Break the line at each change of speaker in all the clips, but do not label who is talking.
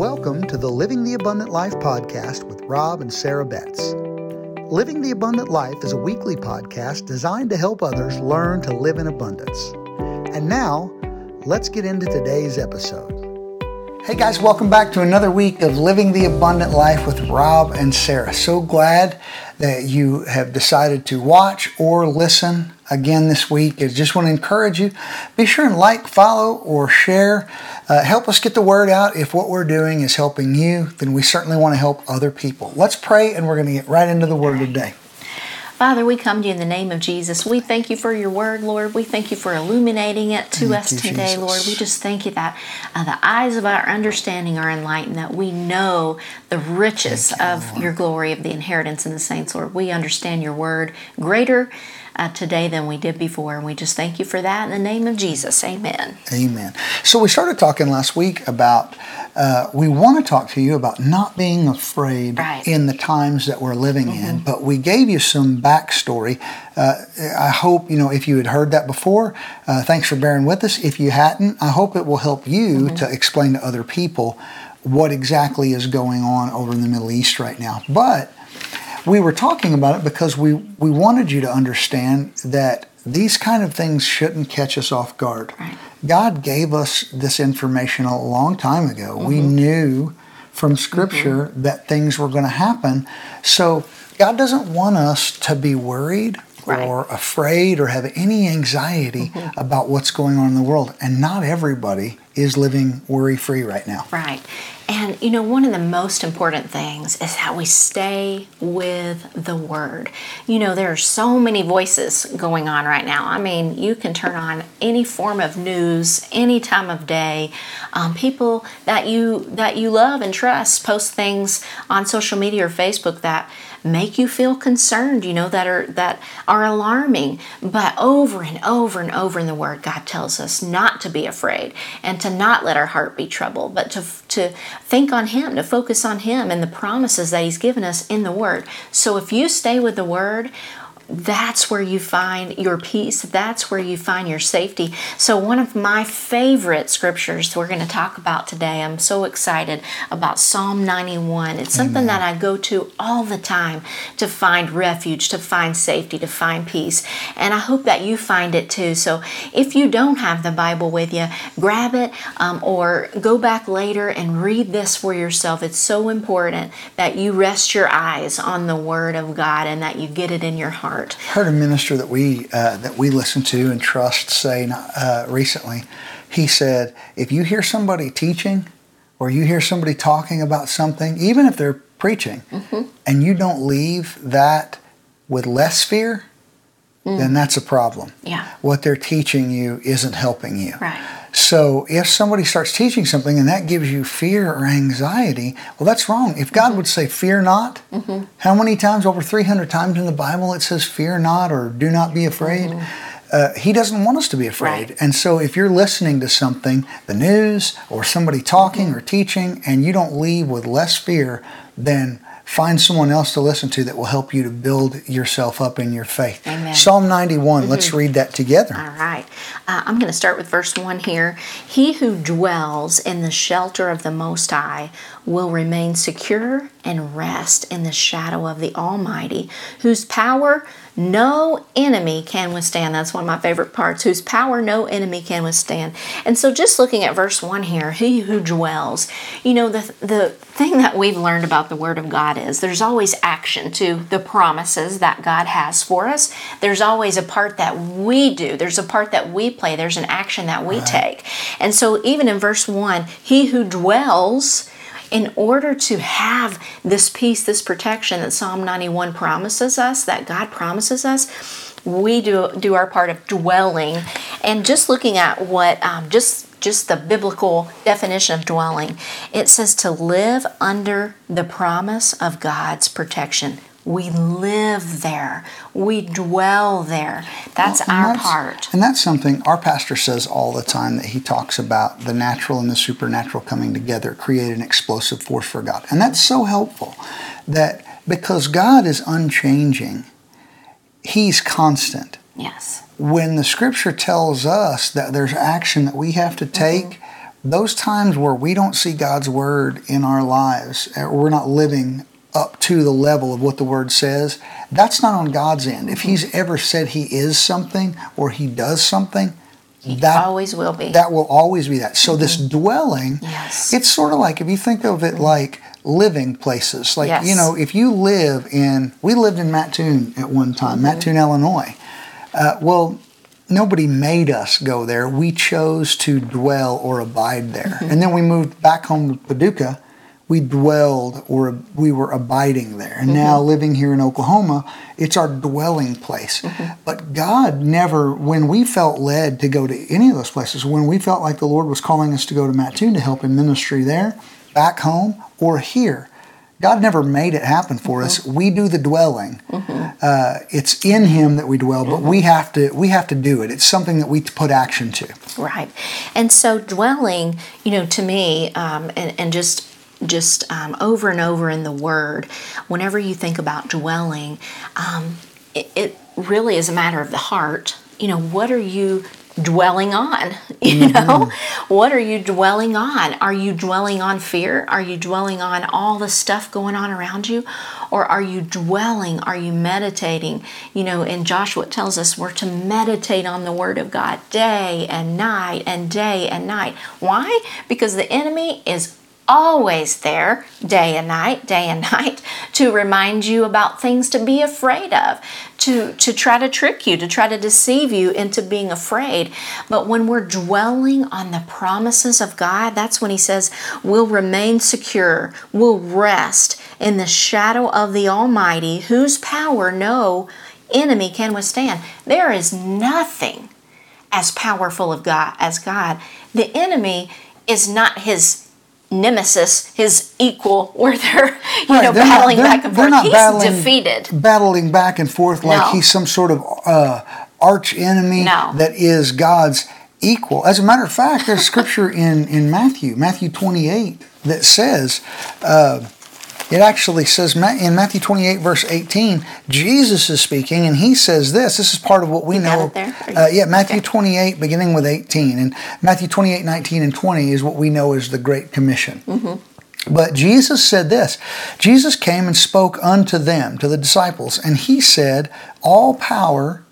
Welcome to the Living the Abundant Life podcast with Rob and Sarah Betts. Living the Abundant Life is a weekly podcast designed to help others learn to live in abundance. And now, let's get into today's episode. Hey guys, welcome back to another week of Living the Abundant Life with Rob and Sarah. So glad that you have decided to watch or listen again this week. I just want to encourage you be sure and like, follow, or share. Uh, help us get the word out. If what we're doing is helping you, then we certainly want to help other people. Let's pray, and we're going to get right into the word today.
Father, we come to you in the name of Jesus. We thank you for your word, Lord. We thank you for illuminating it to
Thank
us
you,
today,
Jesus.
Lord. We just thank you that uh, the eyes of our understanding are enlightened, that we know the riches
you,
of
Lord.
your glory, of the inheritance in the saints, Lord. We understand your word greater uh, today than we did before. And we just thank you for that in the name of Jesus. Amen.
Amen. So we started talking last week about uh, we want to talk to you about not being afraid
Right.
in the times that we're living in, but we gave you some backstory. Uh, I hope you know if you had heard that before. Uh, thanks for bearing with us. If you hadn't, I hope it will help you to explain to other people what exactly is going on over in the Middle East right now. But we were talking about it because we, we wanted you to understand that these kind of things shouldn't catch us off guard.
Right.
God gave us this information a long time ago. We mm-hmm. knew from mm-hmm. Scripture that things were going to happen. So God doesn't want us to be worried
Right.
or afraid or have any anxiety mm-hmm. about what's going on in the world. And not everybody is living worry free right now.
Right. And you know, one of the most important things is that we stay with the word. You know, there are so many voices going on right now. I mean, you can turn on any form of news, any time of day. Um, people that you that you love and trust post things on social media or Facebook that make you feel concerned you know that are that are alarming. But over and over and over in the word god tells us not to be afraid and to not let our heart be troubled but to to think on him to focus on him and the promises that he's given us in the word. So if you stay with the word that's where you find your peace. That's where you find your safety. So, one of my favorite scriptures we're going to talk about today, I'm so excited about Psalm 91. It's something that I go to all the time to find refuge, to find safety, to find peace. And I hope that you find it too. So, if you don't have the Bible with you, grab it um, or go back later and read this for yourself. It's so important that you rest your eyes on the Word of God and that you get it in your heart.
Heard a minister that we uh, that we listen to and trust say uh, recently. He said, if you hear somebody teaching, or you hear somebody talking about something, even if they're preaching, and you don't leave that with less fear, then that's a problem.
Yeah.
What they're teaching you isn't helping you.
Right.
So if somebody starts teaching something and that gives you fear or anxiety, well, that's wrong. If God mm-hmm. would say, "Fear not," mm-hmm. how many times over 300 times in the Bible it says, "Fear not" or "Do not be afraid"? Mm-hmm. Uh, he doesn't want us to be afraid.
Right.
And so if you're listening to something, the news or somebody talking or teaching, and you don't leave with less fear, then find someone else to listen to that will help you to build yourself up in your faith.
Amen.
Psalm 91, let's read that together.
All right. Uh, I'm going to start with verse 1 here. He who dwells in the shelter of the Most High will remain secure and rest in the shadow of the Almighty, whose power no enemy can withstand. That's one of my favorite parts. Whose power no enemy can withstand. And so, just looking at verse 1 here, he who dwells, you know, the, the thing that we've learned about the Word of God is there's always action to the promises that God has for us. There's always a part that we do, there's a part that we play, there's an action that we take. And so, even in verse 1, he who dwells, in order to have this peace, this protection that Psalm 91 promises us, that God promises us, we do do our part of dwelling. And just looking at what um, just just the biblical definition of dwelling, it says to live under the promise of God's protection. We live there. We dwell there. That's
And
our
that's-
part.
And that's something our pastor says all the time that he talks about the natural and the supernatural coming together, create an explosive force for God. And that's so helpful that because God is unchanging, he's constant.
Yes.
When the scripture tells us that there's action that we have to take, those times where we don't see God's word in our lives, or we're not living up to the level of what the word says, that's not on God's end. If He's ever said He is something or He does something,
that always will be.
That will always be that. So mm-hmm. this dwelling,
yes.
it's sort of like if you think of it like living places. Like yes. you know, if you live in, we lived in Mattoon at one time, mm-hmm. Mattoon, Illinois. Uh, well, nobody made us go there. We chose to dwell or abide there. Mm-hmm. And then we moved back home to Paducah. We dwelled or we were abiding there. And mm-hmm. now living here in Oklahoma, it's our dwelling place. Mm-hmm. But God never, when we felt led to go to any of those places, when we felt like the Lord was calling us to go to Mattoon to help in ministry there, back home, or here, God never made it happen for mm-hmm. us. We do the dwelling. Mm-hmm. Uh, it's in Him that we dwell, but mm-hmm. we have to we have to do it. It's something that we put action to.
Right, and so dwelling, you know, to me, um, and, and just just um, over and over in the Word, whenever you think about dwelling, um, it, it really is a matter of the heart. You know, what are you dwelling on? You mm-hmm. know, what are you dwelling on? Are you dwelling on fear? Are you dwelling on all the stuff going on around you? Or are you dwelling? Are you meditating? You know, and Joshua tells us we're to meditate on the Word of God day and night and day and night. Why? Because the enemy is always there, day and night, day and night, to remind you about things to be afraid of, to, to try to trick you, to try to deceive you into being afraid. But when we're dwelling on the promises of God, that's when He says, we'll remain secure, we'll rest in the shadow of the Almighty, whose power no enemy can withstand. There is nothing as powerful of God as God. The enemy is not his nemesis, his equal, where they're you right, know they're battling not, back and forth. Not he's battling, defeated.
Battling back and forth like no. he's some sort of uh, arch enemy
no.
that is God's equal. As a matter of fact, there's scripture in in Matthew, Matthew 28, that says. Uh, it actually says in Matthew 28, verse 18, Jesus is speaking, and he says this. This is part of what we
you
know. Uh, yeah, Matthew okay. 28, beginning with 18. And Matthew 28, 19, and 20 is what we know as the Great Commission. Mm-hmm. But Jesus said this Jesus came and spoke unto them, to the disciples, and he said, All power,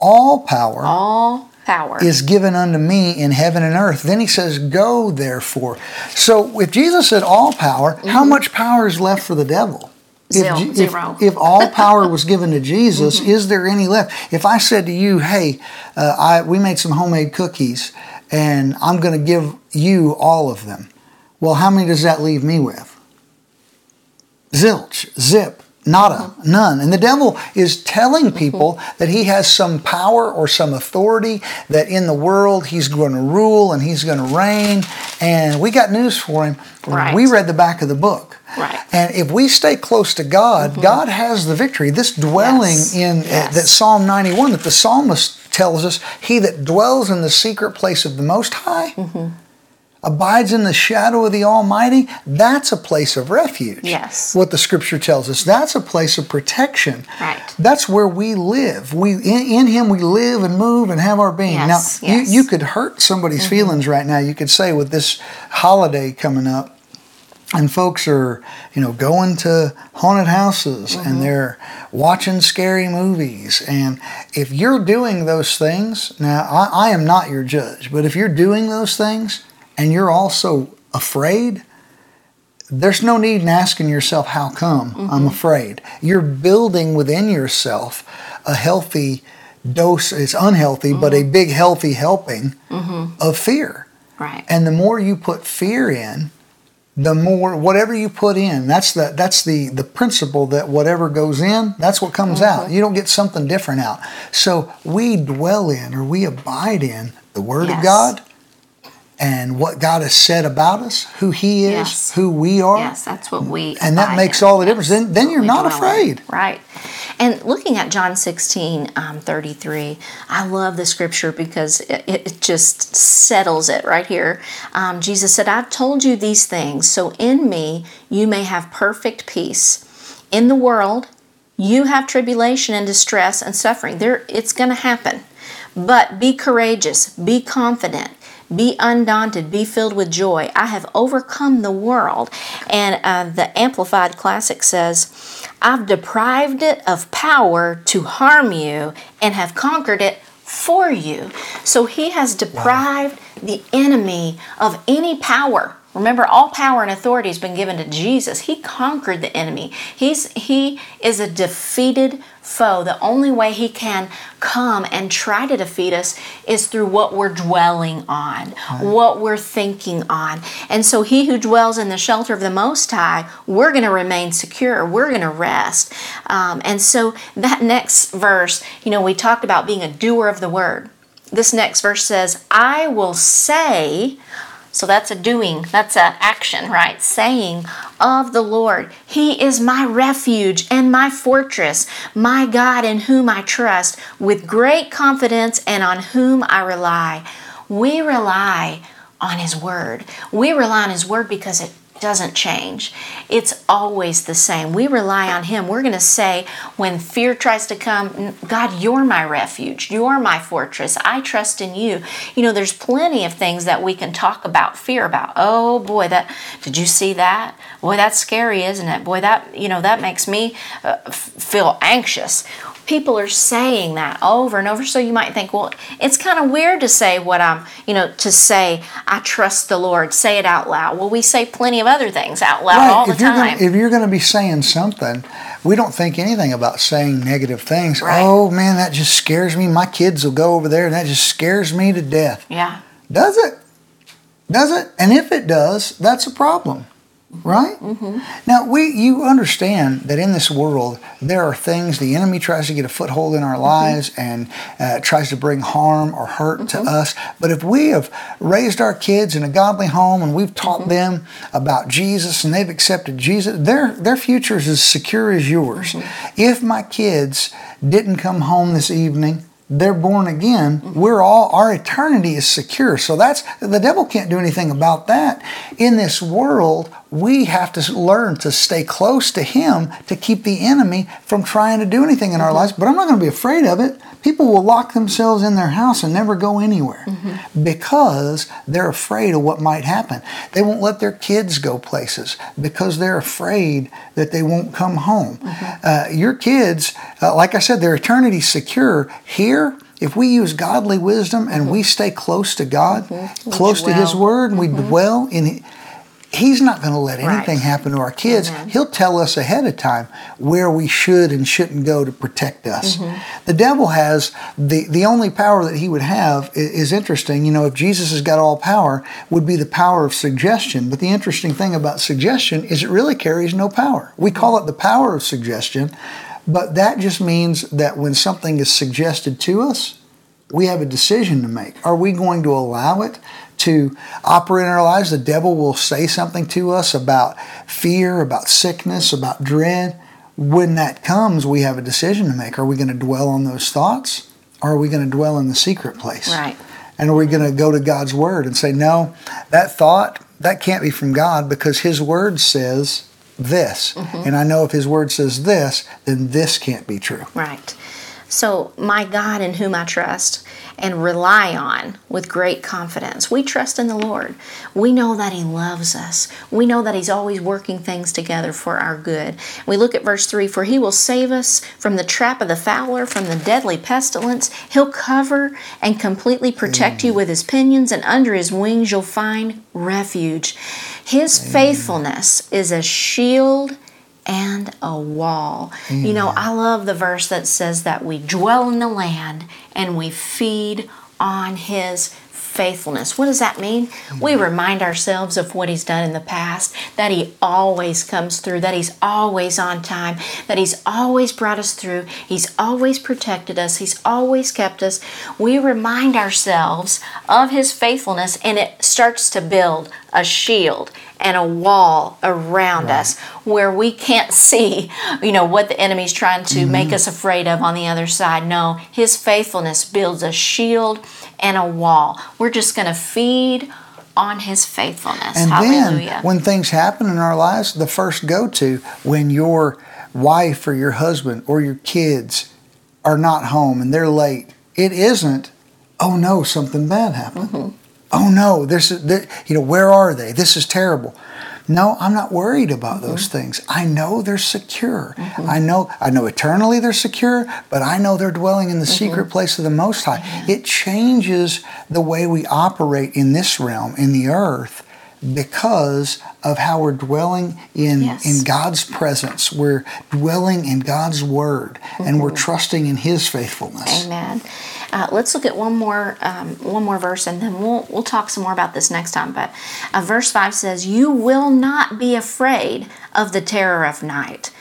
all power,
all power
is given unto me in heaven and earth. Then he says, Go therefore. So if Jesus said all power, mm-hmm. how much power is left for the devil?
Zero.
If,
Zero.
if, if all power was given to Jesus, mm-hmm. is there any left? If I said to you, "Hey, uh, I we made some homemade cookies, and I'm going to give you all of them," well, how many does that leave me with? Zilch, zip. Nada, none. And the devil is telling people that he has some power or some authority, that in the world he's going to rule and he's going to reign. And we got news for him.
Right.
We read the back of the book.
Right.
And if we stay close to God, mm-hmm. God has the victory. This dwelling yes. in uh, that Psalm 91 that the psalmist tells us, he that dwells in the secret place of the Most High. Mm-hmm abides in the shadow of the Almighty, that's a place of refuge.
Yes.
What the scripture tells us. That's a place of protection.
Right.
That's where we live. We in, in him we live and move and have our being.
Yes,
now
yes.
You, you could hurt somebody's mm-hmm. feelings right now. You could say with this holiday coming up, and folks are you know going to haunted houses mm-hmm. and they're watching scary movies and if you're doing those things now I, I, am not your judge but if you're doing those things and you're also afraid, there's no need in asking yourself, How come mm-hmm. I'm afraid? You're building within yourself a healthy dose, it's unhealthy, mm-hmm. but a mm-hmm. big healthy helping mm-hmm. of fear.
Right.
And the more you put fear in, the more whatever you put in, that's the that's the the principle that whatever goes in, that's what comes out. Mm-hmm. You don't get something different out. So we dwell in or we abide in the Word yes. of God and what God has said about us, who He is, yes. who we are.
Yes, that's what we.
And that makes all the difference. Then, then you're not afraid.
In. Right. And looking at John 16, um, 33, I love the scripture because it, it just settles it right here. Um, Jesus said, I've told you these things, so in me you may have perfect peace. In the world, you have tribulation and distress and suffering. There, it's going to happen. But be courageous, be confident Be undaunted. Be filled with joy. I have overcome the world. And uh, the Amplified Classic says, I've deprived it of power to harm you and have conquered it for you. So he has deprived wow. the enemy of any power. Remember, all power and authority has been given to Jesus. He conquered the enemy. He's he is a defeated foe. The only way he can come and try to defeat us is through what we're dwelling on, right. what we're thinking on. And so, he who dwells in the shelter of the Most High, we're going to remain secure. We're going to rest. Um, and so, that next verse, you know, we talked about being a doer of the word. This next verse says, I will say, so that's a doing, that's an action, right? Saying of the Lord, He is my refuge and my fortress, my God in whom I trust, with great confidence and on whom I rely. We rely on His Word. We rely on His Word because it doesn't change. It's always the same. We rely on Him. We're going to say, when fear tries to come, God, you're my refuge. You're my fortress. I trust in you. You know, there's plenty of things that we can talk about fear about. Oh boy, that, did you see that? Boy, that's scary, isn't it? Boy, that, you know, that makes me uh, feel anxious people are saying that over and over. So you might think, well, it's kind of weird to say what I'm, you know, to say, I trust the Lord, say it out loud. Well, we say plenty of other things out loud right. all
if
the time.
Gonna, if you're going to be saying something, we don't think anything about saying negative things. Right. Oh, man, that just scares me. My kids will go over there and that just scares me to death.
Yeah.
Does it? Does it? And if it does, that's a problem right? Mm-hmm. Now we you understand that in this world there are things the enemy tries to get a foothold in our mm-hmm. lives mm-hmm. and uh, tries to bring harm or hurt mm-hmm. to us. But if we have raised our kids in a godly home and we've taught mm-hmm. them about Jesus and they've accepted Jesus, their their future is as secure as yours. Mm-hmm. If my kids didn't come home this evening they're born again, we're all our eternity is secure. So that's the devil can't do anything about that. In this world, we have to learn to stay close to him to keep the enemy from trying to do anything in our mm-hmm. lives. But I'm not going to be afraid of it. People will lock themselves in their house and never go anywhere mm-hmm. because they're afraid of what might happen. They won't let their kids go places because they're afraid that they won't come home. Mm-hmm. Uh, your kids, uh, like I said, their eternity secure here here, if we use godly wisdom and mm-hmm. we stay close to God, mm-hmm. close to His Word, and mm-hmm. we dwell in He's not going to let anything right. happen to our kids. Mm-hmm. He'll tell us ahead of time where we should and shouldn't go to protect us. Mm-hmm. The devil has the the only power that he would have is, is, interesting. You know, if Jesus has got all power, would be the power of suggestion. But the interesting thing about suggestion is it really carries no power. We call it the power of suggestion, but that just means that when something is suggested to us, we have a decision to make. Are we going to allow it to operate in our lives? The devil will say something to us about fear, about sickness, about dread. When that comes, we have a decision to make. Are we going to dwell on those thoughts? Or are we going to dwell in the secret place?
Right.
And are we going to go to God's word and say, no, that thought, that can't be from God because his word says this. Mm-hmm. And I know if his word says this, then this can't be true.
Right. So, my God in whom I trust and rely on with great confidence. We trust in the Lord. We know that He loves us. We know that He's always working things together for our good. We look at verse 3 For He will save us from the trap of the fowler, from the deadly pestilence. He'll cover and completely protect mm. you with His pinions, and under His wings you'll find refuge. His faithfulness is a shield and a wall. You know, I love the verse that says that we dwell in the land and we feed on his faithfulness. What does that mean? We mm-hmm. remind ourselves of what He's done in the past, that He always comes through, that He's always on time, that He's always brought us through, He's always protected us, He's always kept us. We remind ourselves of His faithfulness, and it starts to build a shield and a wall around right. us where we can't see, you know, what the enemy's trying to mm-hmm. make us afraid of on the other side. No, his faithfulness builds a shield and a wall. We're just going to feed on his faithfulness.
And Hallelujah. then when things happen in our lives, the first go to when your wife or your husband or your kids are not home and they're late, it isn't, oh no, something bad happened. Mm-hmm oh no, this is, this, you know, where are they? This is terrible. No, I'm not worried about mm-hmm. those things. I know they're secure. Mm-hmm. I know I know eternally they're secure, but I know they're dwelling in the mm-hmm. secret place of the Most High. It changes the way we operate in this realm, in the earth, because of how we're dwelling in yes. in God's presence. We're dwelling in God's word, and we're mm-hmm. trusting in His faithfulness.
Amen. Uh, let's look at one more um, one more verse, and then we'll we'll talk some more about this next time. But uh, verse five says, "You will not be afraid of the terror of night."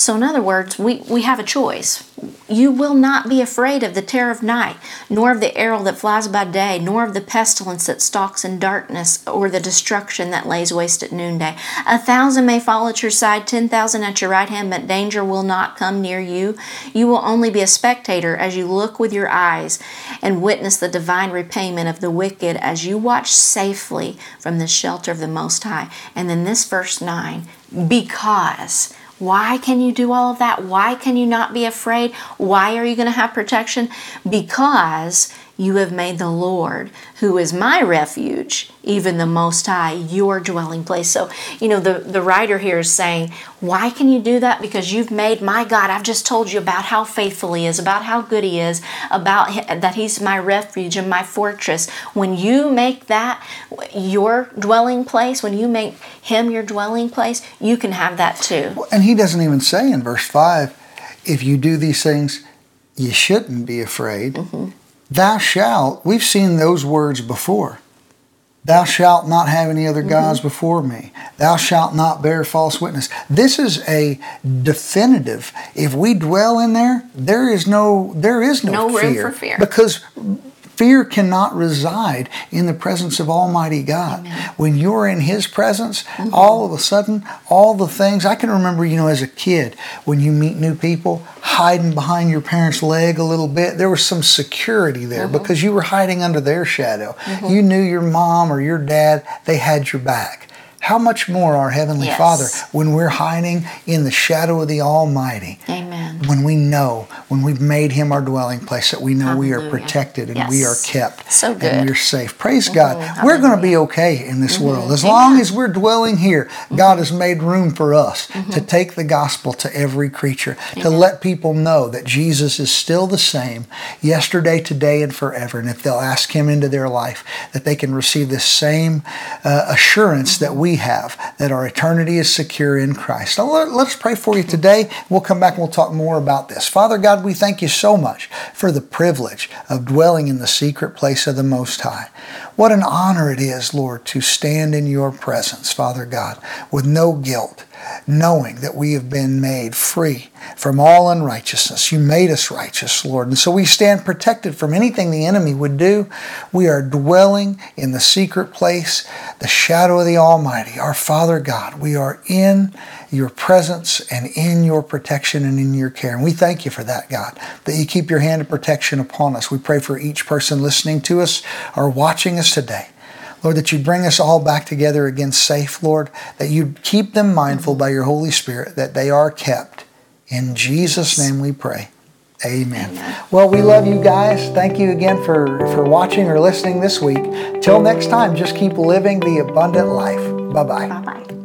So, in other words, we, we have a choice. You will not be afraid of the terror of night, nor of the arrow that flies by day, nor of the pestilence that stalks in darkness, or the destruction that lays waste at noonday. A thousand may fall at your side, ten thousand at your right hand, but danger will not come near you. You will only be a spectator as you look with your eyes and witness the divine repayment of the wicked as you watch safely from the shelter of the Most High. And then this verse 9 because why can you do all of that? Why can you not be afraid? Why are you going to have protection? Because you have made the Lord, who is my refuge, even the Most High, your dwelling place. So, you know, the, the writer here is saying, Why can you do that? Because you've made my God. I've just told you about how faithful He is, about how good He is, about that He's my refuge and my fortress. When you make that your dwelling place, when you make Him your dwelling place, you can have that too.
And He doesn't even say in verse 5 if you do these things, you shouldn't be afraid. Mm-hmm Thou shalt, we've seen those words before. Thou shalt not have any other gods mm-hmm. before me. Thou shalt not bear false witness. This is a definitive. If we dwell in there, there is no there is no,
no fear, room for fear
because Fear cannot reside in the presence of Almighty God. Amen. When you're in His presence, mm-hmm. all of a sudden, all the things I can remember, you know, as a kid, when you meet new people, hiding behind your parents' leg a little bit, there was some security there mm-hmm. because you were hiding under their shadow. Mm-hmm. You knew your mom or your dad, they had your back how much more our Heavenly yes. Father when we're hiding in the shadow of the Almighty.
Amen.
When we know, when we've made Him our dwelling place, that we know Hallelujah. we are protected and yes. we are kept
so good.
and we're safe. Praise mm-hmm. God. We're going to be okay in this mm-hmm. world. As Amen. long as we're dwelling here, mm-hmm. God has made room for us to mm-hmm. take the gospel to every creature, Amen. to let people know that Jesus is still the same yesterday, today, and forever. And if they'll ask Him into their life, that they can receive this same uh, assurance that we have, that our eternity is secure in Christ. Now, let, us pray for you today. We'll come back and we'll talk more about this. Father God, we thank you so much for the privilege of dwelling in the secret place of the Most High. What an honor it is, Lord, to stand in your presence, Father God, with no guilt knowing that we have been made free from all unrighteousness. You made us righteous, Lord. And so we stand protected from anything the enemy would do. We are dwelling in the secret place, the shadow of the Almighty, our Father God. We are in your presence and in your protection and in your care. And we thank you for that, God, that you keep your hand of protection upon us. We pray for each person listening to us or watching us today. Lord, that you bring us all back together again safe, Lord, that you keep them mindful by your Holy Spirit that they are kept. In Jesus' name we pray. Amen. Amen. Well, we love you guys. Thank you again for, for watching or listening this week. Till next time, just keep living the abundant life. Bye bye.
Bye bye.